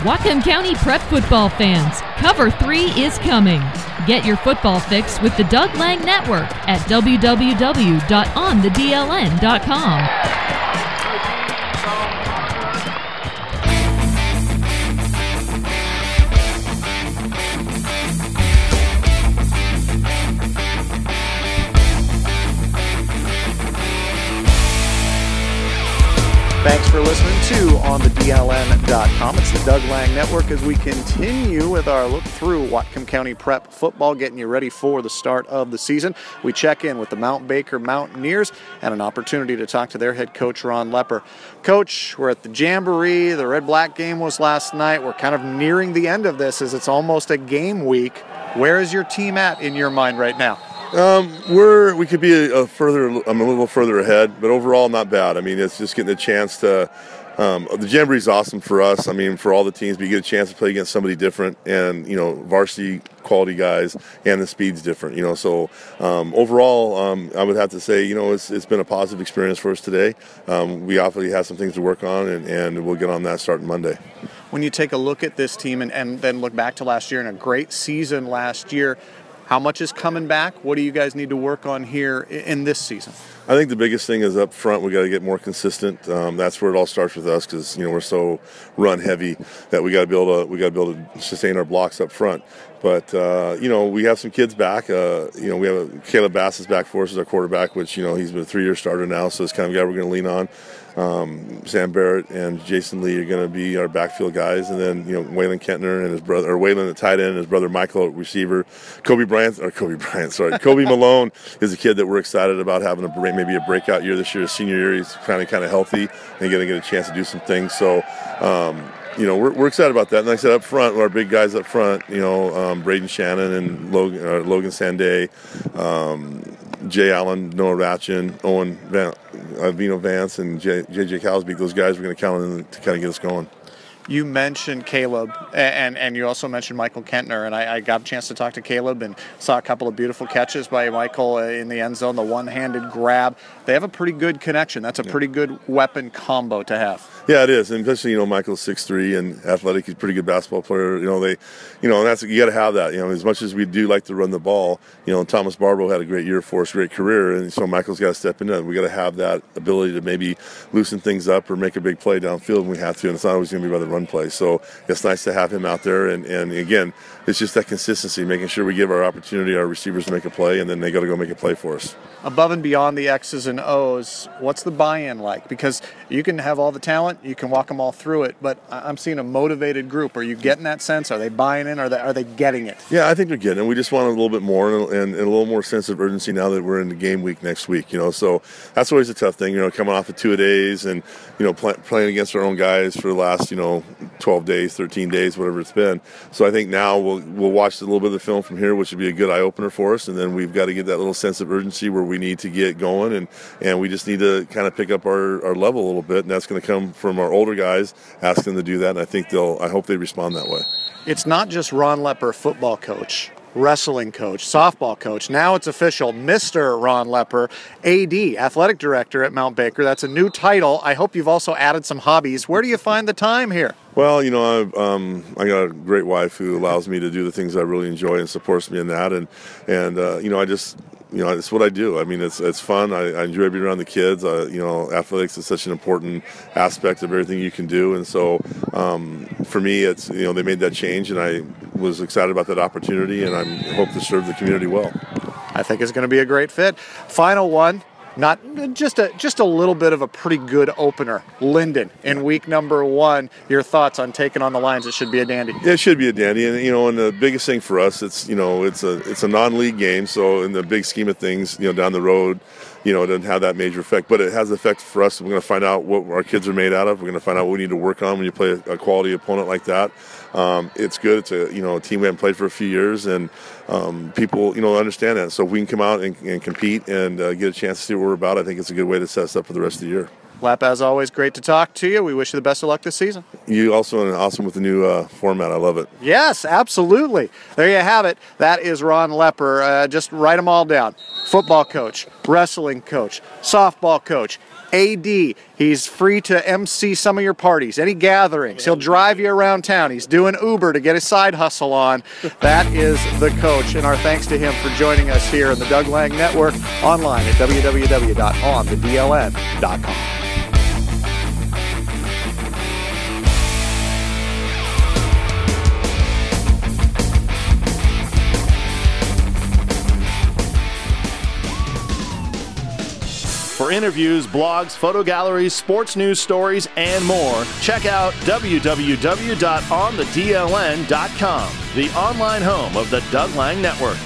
Whatcom County Prep football fans, Cover 3 is coming. Get your football fix with the Doug Lang Network at www.onthedln.com. Thanks for listening to on the DLN.com. It's the Doug Lang Network as we continue with our look through Whatcom County Prep football, getting you ready for the start of the season. We check in with the Mount Baker Mountaineers and an opportunity to talk to their head coach, Ron Lepper. Coach, we're at the Jamboree. The Red Black game was last night. We're kind of nearing the end of this as it's almost a game week. Where is your team at in your mind right now? Um, we're we could be a, a further. I'm a little further ahead, but overall not bad. I mean, it's just getting a chance to. Um, the jamboree is awesome for us. I mean, for all the teams, but you get a chance to play against somebody different, and you know, varsity quality guys, and the speed's different. You know, so um, overall, um, I would have to say, you know, it's, it's been a positive experience for us today. Um, we obviously have some things to work on, and, and we'll get on that starting Monday. When you take a look at this team and, and then look back to last year and a great season last year, how much is coming back? What do you guys need to work on here in this season? I think the biggest thing is up front. We got to get more consistent. Um, that's where it all starts with us because you know we're so run heavy that we got to be able to we got to be able to sustain our blocks up front. But uh, you know we have some kids back. Uh, you know we have a, Caleb Bass is back for us as our quarterback, which you know he's been a three-year starter now, so it's kind of a guy we're going to lean on. Um, Sam Barrett and Jason Lee are going to be our backfield guys, and then you know Waylon Kentner and his brother, or Waylon the tight end, and his brother Michael at receiver. Kobe Bryant, or Kobe Bryant, sorry, Kobe Malone is a kid that we're excited about having a maybe a breakout year this year. His senior year, he's kind of kind of healthy and going to get a chance to do some things. So. Um, you know, we're, we're excited about that. And like I said, up front, our big guys up front, you know, um, Braden Shannon and Logan, uh, Logan Sanday, um, Jay Allen, Noah Ratchin, Owen Van, uh, Vino Vance, and J, JJ Calsby. Those guys we're going to count on to kind of get us going. You mentioned Caleb, and, and you also mentioned Michael Kentner, and I, I, got a chance to talk to Caleb and saw a couple of beautiful catches by Michael uh, in the end zone, the one-handed grab. They have a pretty good connection. That's a pretty good weapon combo to have. Yeah, it is, and especially you know Michael's six three and athletic. He's a pretty good basketball player. You know they, you know, and that's you got to have that. You know, as much as we do like to run the ball, you know, Thomas Barbaro had a great year for us, great career, and so Michael's got to step into it. We got to have that ability to maybe loosen things up or make a big play downfield when we have to, and it's not always going to be by the run play. So it's nice to have him out there, and and again, it's just that consistency, making sure we give our opportunity our receivers to make a play, and then they got to go make a play for us. Above and beyond the X's and O's, what's the buy-in like? Because you can have all the talent, you can walk them all through it, but I'm seeing a motivated group. Are you getting that sense? Are they buying in? Are they are they getting it? Yeah, I think they're getting it. We just want a little bit more and, and, a little more sense of urgency now that we're in the game week next week. You know, so that's always a tough thing. You know, coming off of two days and you know play, playing against our own guys for the last you know 12 days, 13 days, whatever it's been. So I think now we'll we'll watch a little bit of the film from here, which would be a good eye opener for us, and then we've got to get that little sense of urgency where we need to get going and and we just need to kind of pick up our, our level a little bit, and that's going to come from our older guys ask them to do that, and I think they'll. I hope they respond that way. It's not just Ron Lepper, football coach, wrestling coach, softball coach. Now it's official, Mr. Ron Lepper, AD, athletic director at Mount Baker. That's a new title. I hope you've also added some hobbies. Where do you find the time here? Well, you know, I've, um, I got a great wife who allows me to do the things I really enjoy and supports me in that, and and uh, you know, I just you know, it's what I do. I mean, it's it's fun. I, I enjoy being around the kids. I, you know, athletics is such an important aspect of everything you can do, and so um, for me, it's you know they made that change, and I was excited about that opportunity, and I hope to serve the community well. I think it's going to be a great fit. Final one. Not just a just a little bit of a pretty good opener. Lynden in week number one. Your thoughts on taking on the Lions? It should be a dandy. It should be a dandy, and you know, and the biggest thing for us, it's you know, it's a it's a non-league game, so in the big scheme of things, you know, down the road, you know, it doesn't have that major effect, but it has an effect for us. We're going to find out what our kids are made out of. We're going to find out what we need to work on when you play a, quality opponent like that. Um, it's good. It's a you know a team we haven't played for a few years, and um, people you know understand that. So if we can come out and, and compete and uh, get a chance to see what we're about, I think it's a good way to set us up for the rest of the year. Lap, as always, great to talk to you. We wish you the best of luck this season. You also are awesome with the new uh, format. I love it. Yes, absolutely. There you have it. That is Ron Lepper. Uh, just write them all down. Football coach, wrestling coach, softball coach, AD. He's free to MC some of your parties, any gatherings. He'll drive you around town. He's doing Uber to get his side hustle on. That is the coach. And our thanks to him for joining us here in the Doug Lang Network online at www.onthedln.com. Interviews, blogs, photo galleries, sports news stories, and more, check out www.onthedln.com, the online home of the Doug Lang Network.